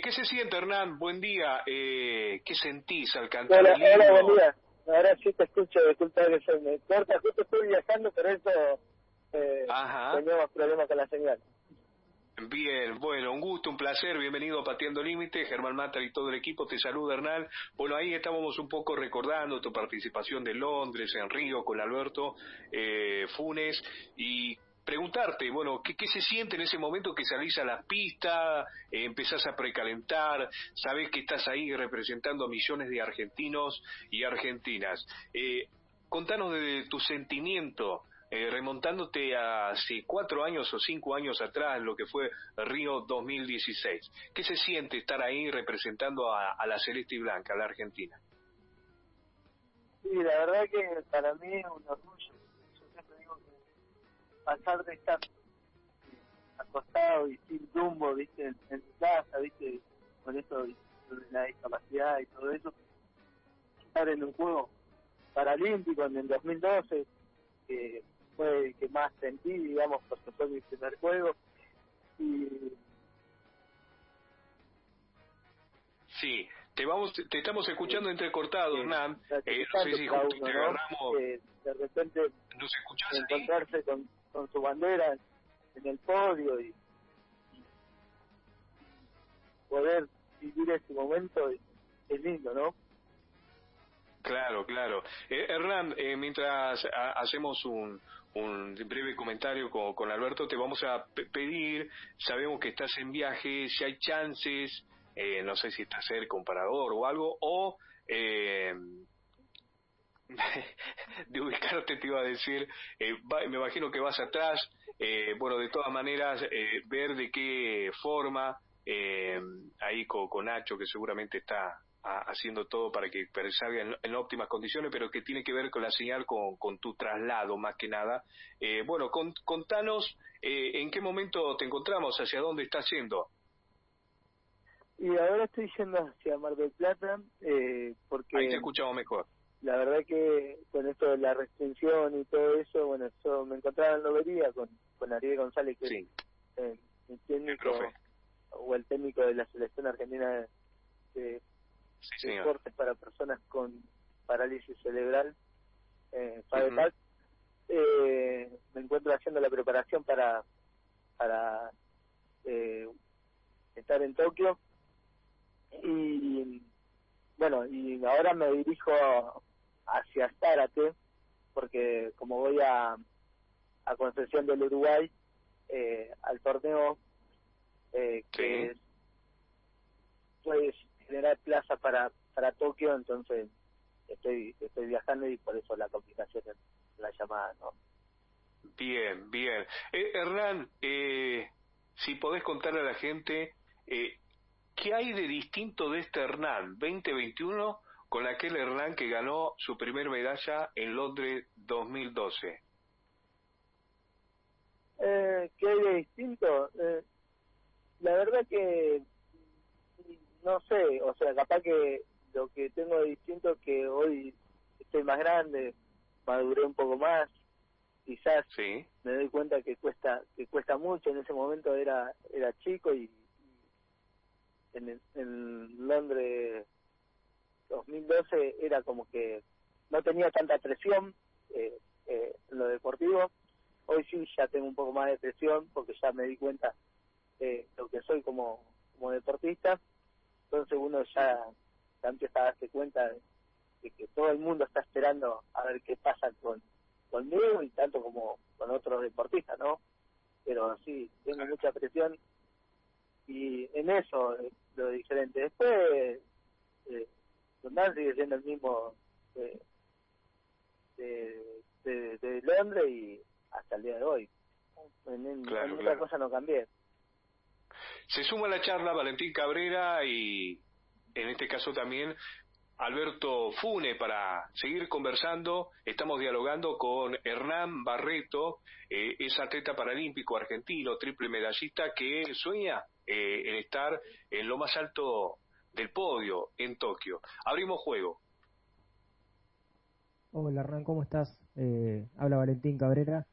¿qué se siente, Hernán? Buen día. Eh, ¿Qué sentís al cantar hola, el? Hola, buen día. Ahora sí te escucho, disculpa que se me corta, justo estoy viajando, pero eso eh, Ajá. teníamos problemas con la señal. Bien, bueno, un gusto, un placer, bienvenido a Pateando Límite, Germán Mata y todo el equipo, te saluda Hernán. Bueno, ahí estábamos un poco recordando tu participación de Londres, en Río, con Alberto eh, Funes, y preguntarte, bueno, ¿qué, ¿qué se siente en ese momento que salís a la pista, eh, empezás a precalentar, sabés que estás ahí representando a millones de argentinos y argentinas? Eh, contanos de tu sentimiento eh, remontándote a hace cuatro años o cinco años atrás, lo que fue Río 2016. ¿Qué se siente estar ahí representando a, la Celeste y Blanca, a la Argentina? Sí, la verdad que para mí es un orgullo. Pasar de estar acostado y sin rumbo, viste, en, en casa, viste, con esto de la discapacidad y todo eso, estar en un juego paralímpico en el 2012, que fue el que más sentí, digamos, porque fue mi primer juego. Y Sí, te vamos, te estamos escuchando entrecortado, Sí, Hernán. Eh, no sé si te agarramos. Que de repente ¿Nos escuchás ahí? con, con su bandera en, el podio y, poder vivir ese momento es, lindo, ¿no? Claro, claro. Eh, Hernán, eh, mientras ha- hacemos un, un breve comentario con, con Alberto, te vamos a pe- pedir, sabemos que estás en viaje, si hay chances, eh, no sé si estás cerca un parador o algo, o eh, de ubicarte te iba a decir, eh, va- me imagino que vas atrás, eh, bueno, de todas maneras, eh, ver de qué forma, eh, ahí con, con Nacho, que seguramente está a- haciendo todo para que salga en, en óptimas condiciones, pero que tiene que ver con la señal, con, con tu traslado más que nada. Eh, bueno, con- contanos eh, en qué momento te encontramos, hacia dónde estás yendo. Y ahora estoy yendo hacia Mar del Plata eh, porque Ahí te escuchamos mejor. La verdad que con esto de la restricción y todo eso, bueno, yo me encontraba en Lobería con, con Ariel González, que Sí, es eh, el técnico o el técnico de la selección argentina de, Sí, deportes para personas con parálisis cerebral, eh. FADEPAC. eh, me encuentro haciendo la preparación para para eh, estar en Tokio y bueno y ahora me dirijo hacia Zárate porque como voy a a Concepción del Uruguay eh, al torneo eh, que Sí. puede generar plaza para para Tokio entonces estoy estoy viajando y por eso la complicación en la llamada no Bien, bien. Eh, Hernán, eh, si podés contarle a la gente eh, qué hay de distinto de este Hernán 2021 con aquel Hernán que ganó su primer medalla en Londres 2012. Eh, ¿Qué hay de distinto? Eh, la verdad que no sé, o sea, capaz que lo que tengo de distinto es que hoy estoy más grande, maduré un poco más, quizás Sí, me doy cuenta que cuesta que cuesta mucho, en ese momento era era chico y, y en, en Londres 2012 era como que no tenía tanta presión eh, eh, en lo deportivo, hoy sí ya tengo un poco más de presión porque ya me di cuenta de lo que soy como, como deportista, entonces uno ya, ya empieza a darse cuenta de, que todo el mundo está esperando a ver qué pasa con conmigo y tanto como con otros deportistas, ¿no? Pero sí, tengo mucha presión y en eso es lo diferente. Después, eh, Hernán sigue siendo el mismo de, de, de- de Londres y hasta el día de hoy. En, en- Claro, en otra claro. cosa no cambié. Se suma a la charla Valentín Cabrera y en este caso también Alberto Fune para seguir conversando. Estamos dialogando con Hernán Barreto, eh, es atleta paralímpico argentino, triple medallista que sueña eh, en estar en lo más alto del podio en Tokio. Abrimos juego. Hola Hernán, ¿cómo estás? Eh, habla Valentín Cabrera.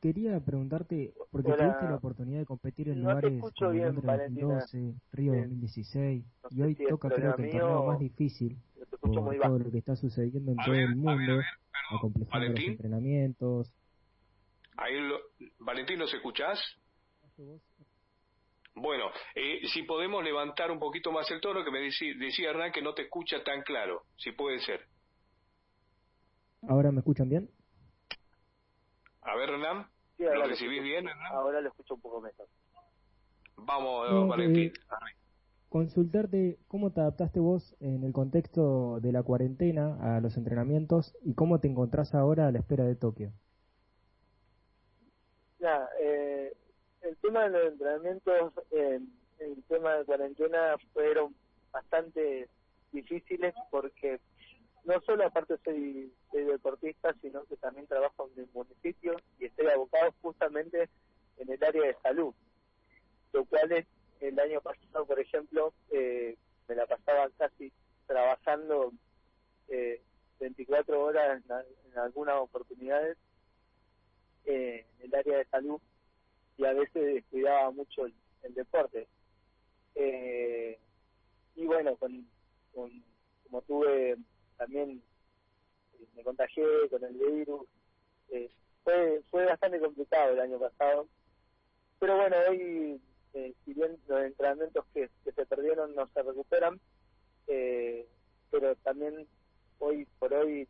quería preguntarte, porque tuviste la oportunidad de competir en lugares como bien, 2012, Río 2016, y hoy toca creo que el torneo más difícil por todo lo que está sucediendo en todo el mundo, acomplejando los entrenamientos. Ahí lo, Valentín, ¿nos escuchás? Bueno, eh, si podemos levantar un poquito más el tono, que me decía, decía Hernán que no te escucha tan claro, si puede ser. ¿Ahora me escuchan bien? A ver, Hernán, ¿lo recibís bien, Hernán? Ahora lo escucho un poco mejor. Vamos, Valentín. Eh, consultarte cómo te adaptaste vos en el contexto de la cuarentena a los entrenamientos y cómo te encontrás ahora a la espera de Tokio. Ya, eh, el tema de los entrenamientos en el tema de cuarentena fueron bastante difíciles porque no solo aparte soy, deportista, sino que también trabajo en el municipio y estoy abocado justamente en el área de salud, lo cual es, el año pasado, por ejemplo, eh, me la pasaba casi trabajando eh, 24 horas en, algunas oportunidades eh, en el área de salud y a veces descuidaba mucho el, deporte. Eh, y bueno, con, como tuve también, eh, me contagié con el virus, eh, fue, fue bastante complicado el año pasado. Pero bueno, hoy, si bien los entrenamientos que, se perdieron no se recuperan, pero también hoy por hoy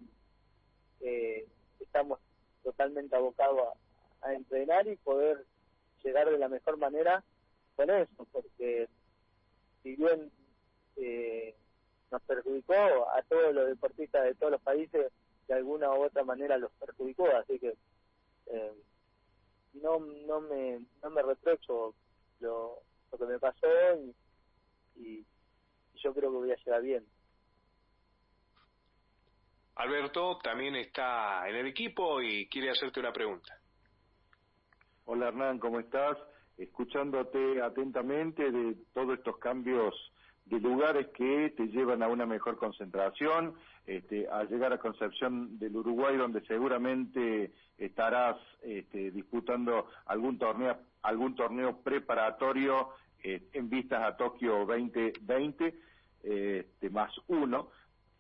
estamos totalmente abocados a, a entrenar y poder llegar de la mejor manera con eso, porque bien eh, nos perjudicó a todos los deportistas de todos los países, de alguna u otra manera los perjudicó, así que eh, no no me no me reprocho lo, lo que me pasó y, y yo creo que voy a llegar bien. Alberto también está en el equipo y quiere hacerte una pregunta. Hola Hernán, ¿cómo estás? Escuchándote atentamente de todos estos cambios de lugares que te llevan a una mejor concentración, este, a llegar a Concepción del Uruguay, donde seguramente estarás este, disputando algún torneo, algún torneo preparatorio eh, en vistas a Tokio 2020, este, más uno.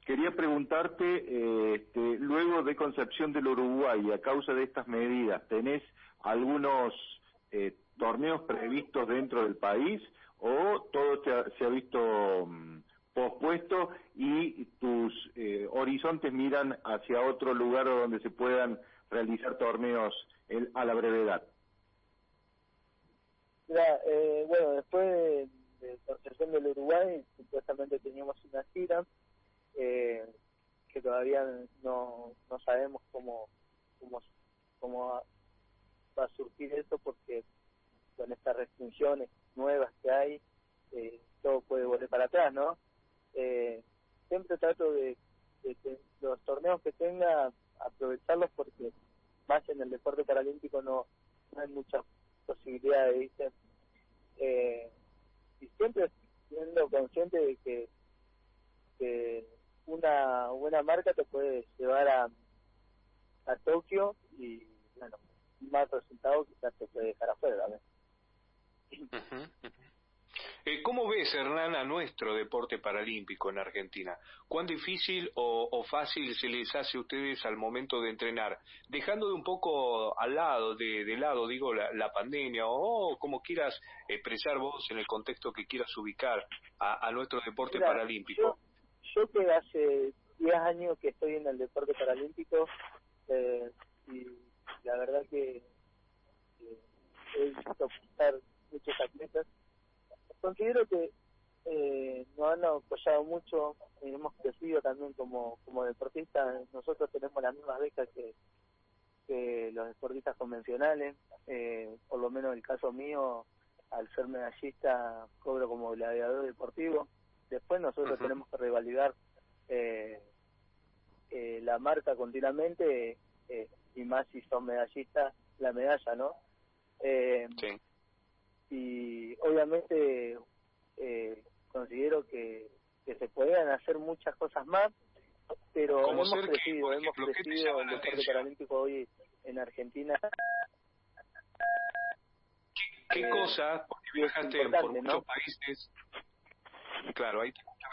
Quería preguntarte, este, luego de Concepción del Uruguay, a causa de estas medidas, ¿tenés algunos eh, torneos previstos dentro del país o todo se ha visto mm, pospuesto y tus eh, horizontes miran hacia otro lugar donde se puedan realizar torneos a la brevedad? Eh, bueno, después de, de Concepción del Uruguay, supuestamente teníamos una gira que todavía no, no sabemos cómo, cómo, cómo va a surgir eso porque con estas restricciones nuevas que hay, eh, todo puede volver para atrás, ¿no? Eh, siempre trato de, de, los torneos que tenga, aprovecharlos porque más en el deporte paralímpico no, no hay muchas posibilidades, ¿viste? Eh, y siempre siendo consciente de que, que una buena marca te puede llevar a, a Tokio y bueno, más resultado quizás te puede dejar afuera. Eh, ¿Cómo ves, Hernán, a nuestro deporte paralímpico en Argentina? ¿Cuán difícil o, fácil se les hace a ustedes al momento de entrenar? Dejando de un poco al lado, de, lado, digo, la, pandemia, o como quieras expresar vos en el contexto que quieras ubicar a, nuestro deporte paralímpico. Yo, yo, que hace 10 años que estoy en el deporte paralímpico eh, y la verdad que, he visto muchos atletas. Considero que eh, nos han apoyado mucho, hemos crecido también como, como deportistas, nosotros tenemos las mismas becas que, que los deportistas convencionales, eh, por lo menos el caso mío, al ser medallista cobro como gladiador deportivo, después nosotros tenemos que revalidar eh, eh, la marca continuamente eh, y más si son medallistas, la medalla, ¿no? Eh, sí. Y obviamente eh, considero que, que se podrían hacer muchas cosas más, pero hemos crecido, hemos crecido el deporte paralímpico hoy en Argentina ¿Qué cosas, porque viajaste por muchos países, claro, ahí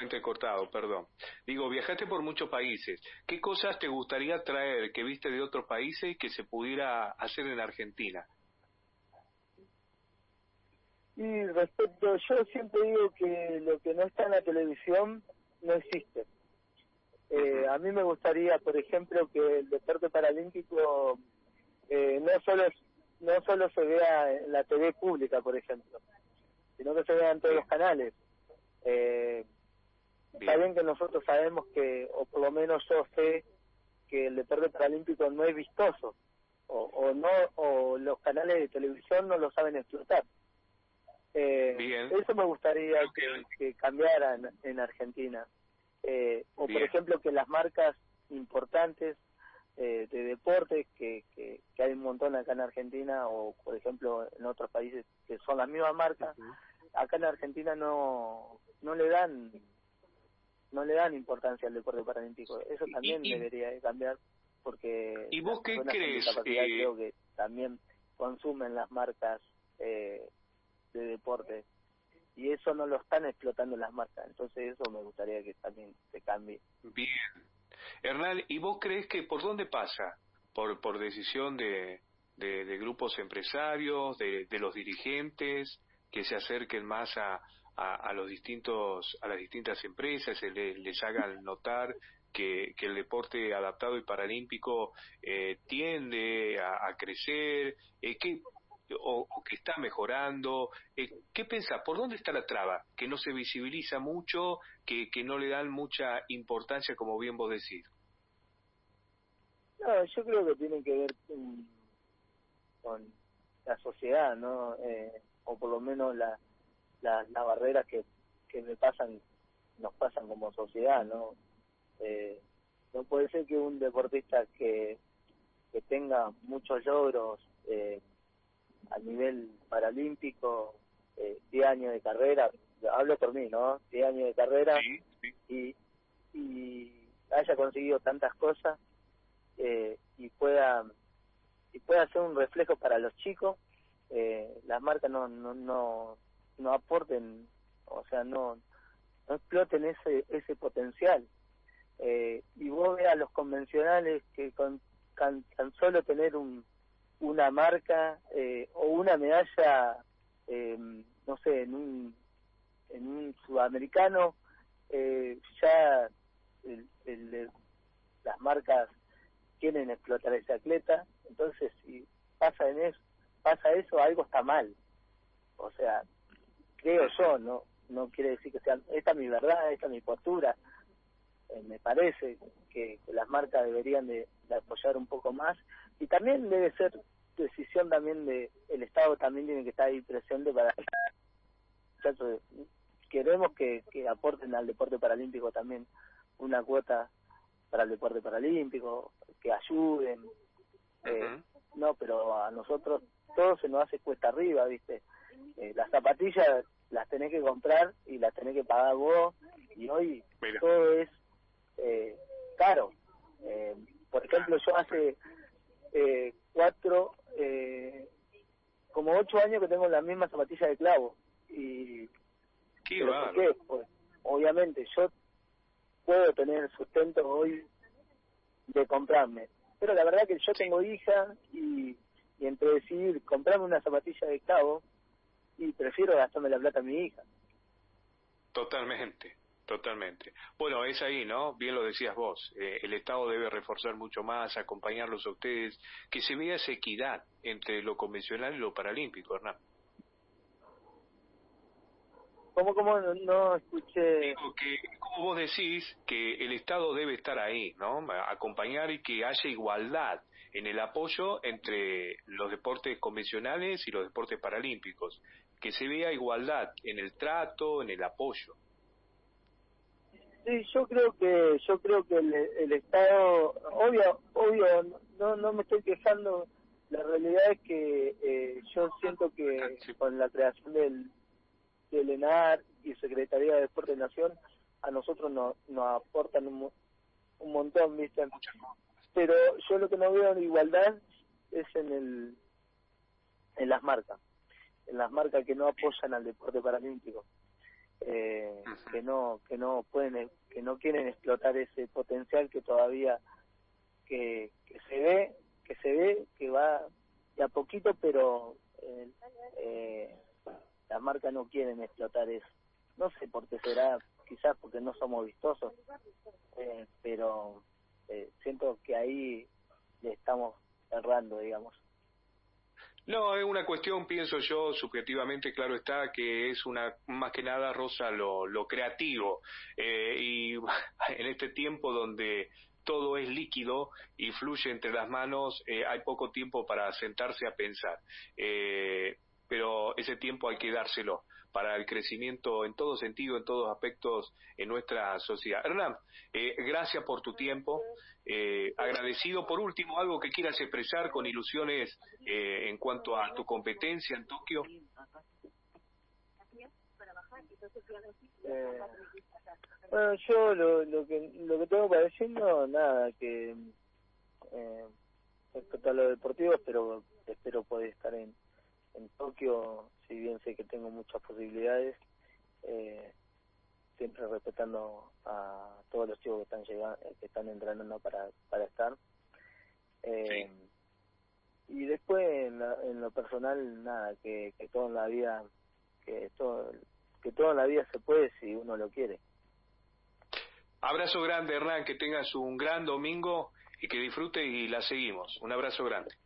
te cortado, perdón. Digo, viajaste por muchos países. ¿Qué cosas te gustaría traer que viste de otros países y que se pudiera hacer en Argentina? Y respecto, yo siempre digo que lo que no está en la televisión no existe. Eh, a mí me gustaría, por ejemplo, que el deporte paralímpico eh, no solo no solo se vea en la TV pública, por ejemplo, sino que se vea en todos los canales. Eh, está bien que nosotros sabemos que, o por lo menos yo sé, que el deporte paralímpico no es vistoso, o, o no, o los canales de televisión no lo saben explotar. Eh, eso me gustaría que, que cambiara en, Argentina. Eh, o por ejemplo que las marcas importantes eh, de deportes que, que, hay un montón acá en Argentina o por ejemplo en otros países que son las mismas marcas, acá en Argentina no no le dan no le dan importancia al deporte paralímpico. Eso también debería cambiar porque ¿Y vos qué crees? creo que también consumen las marcas eh, de deporte y eso no lo están explotando las marcas. Entonces eso me gustaría que también se cambie. Bien. Hernán y vos crees que por dónde pasa por por decisión de de, grupos empresarios de, de, los dirigentes que se acerquen más a, a, los distintos a las distintas empresas les, les hagan notar que, que, el deporte adaptado y paralímpico eh, tiende a, crecer eh, ¿qué, o, que está mejorando? Eh, ¿Qué pensás? ¿Por dónde está la traba? Que no se visibiliza mucho, que, que no le dan mucha importancia, como bien vos decís. No, yo creo que tiene que ver con, la sociedad, ¿no? Eh, o por lo menos la, la, las barreras que, que me pasan, nos pasan como sociedad, ¿no? Eh, no puede ser que un deportista que, que tenga muchos logros eh, a nivel paralímpico, eh, 10 años de carrera, hablo por mí, ¿no? 10 años de carrera Y, y haya conseguido tantas cosas eh, y pueda y pueda ser un reflejo para los chicos, eh, las marcas no, no, no, no aporten, o sea, no, no exploten ese, ese potencial. Eh, y vos veas los convencionales que con tan solo tener un, una marca eh, o una medalla, eh, no sé, en un, en un sudamericano, eh, ya el, las marcas quieren explotar ese atleta, entonces si pasa en eso, pasa eso, algo está mal. O sea, creo yo, no no quiere decir que sea, esta es mi verdad, esta es mi postura. me parece que, las marcas deberían de apoyar un poco más y también debe ser decisión también de el Estado también tiene que estar ahí presente para queremos que, que aporten al deporte paralímpico también una cuota para el deporte paralímpico que ayuden eh, no pero a nosotros todo se nos hace cuesta arriba viste eh, las zapatillas las tenés que comprar y las tenés que pagar vos y hoy todo es eh, caro. Eh, por ejemplo yo hace eh, cuatro, eh, como ocho años que tengo la misma zapatilla de clavo. Y, ¿Qué ¿por qué? Pues, obviamente, yo puedo tener sustento hoy de comprarme. Pero la verdad que yo tengo hija y, y entre decidir comprarme una zapatilla de clavo y prefiero gastarme la plata a mi hija. Totalmente. Totalmente. Bueno, es ahí, ¿no? Bien lo decías vos. Eh, el Estado debe reforzar mucho más, acompañarlos a ustedes, que se vea esa equidad entre lo convencional y lo paralímpico, Hernán. ¿Cómo, cómo no, escuché? Digo que, como vos decís, que el Estado debe estar ahí, ¿no? Acompañar y que haya igualdad en el apoyo entre los deportes convencionales y los deportes paralímpicos. Que se vea igualdad en el trato, en el apoyo. Sí, yo creo que yo creo que el, Estado, obvio, obvio, no no me estoy quejando. La realidad es que eh, yo siento que con la creación del, del ENAR y Secretaría de Deporte de Nación, a nosotros nos, nos aportan un, un montón, ¿viste? Pero yo lo que no veo en igualdad es en el en las marcas. en las marcas que no apoyan al deporte paralímpico eh, que no que no pueden que no quieren explotar ese potencial que todavía que, se ve que se ve que va de a poquito pero eh, eh, las marcas no quieren explotar eso. No sé por qué será quizás porque no somos vistosos eh, pero eh, siento que ahí le estamos errando digamos no, es una cuestión, pienso yo, subjetivamente, claro está, que es una, más que nada, Rosa, lo, lo creativo. Eh, y en este tiempo donde todo es líquido y fluye entre las manos, eh, hay poco tiempo para sentarse a pensar. Eh, pero ese tiempo hay que dárselo para el crecimiento en todo sentido, en todos aspectos en nuestra sociedad. Hernán, eh, gracias por tu tiempo. Eh, agradecido por último, algo que quieras expresar con ilusiones eh, en cuanto a tu competencia en Tokio. Eh, bueno, yo lo, lo que lo que tengo para decir no nada que eh, respecto a lo deportivo, pero espero poder estar en en Tokio, si bien sé que tengo muchas posibilidades, eh, siempre respetando a todos los chicos que están llegando, que están entrenando para, para estar. Eh, Y después en, lo personal, nada, que, que todo en la vida, que todo, que todo en la vida se puede si uno lo quiere. Abrazo grande, Hernán, que tengas un gran domingo y que disfrutes y la seguimos. Un abrazo grande.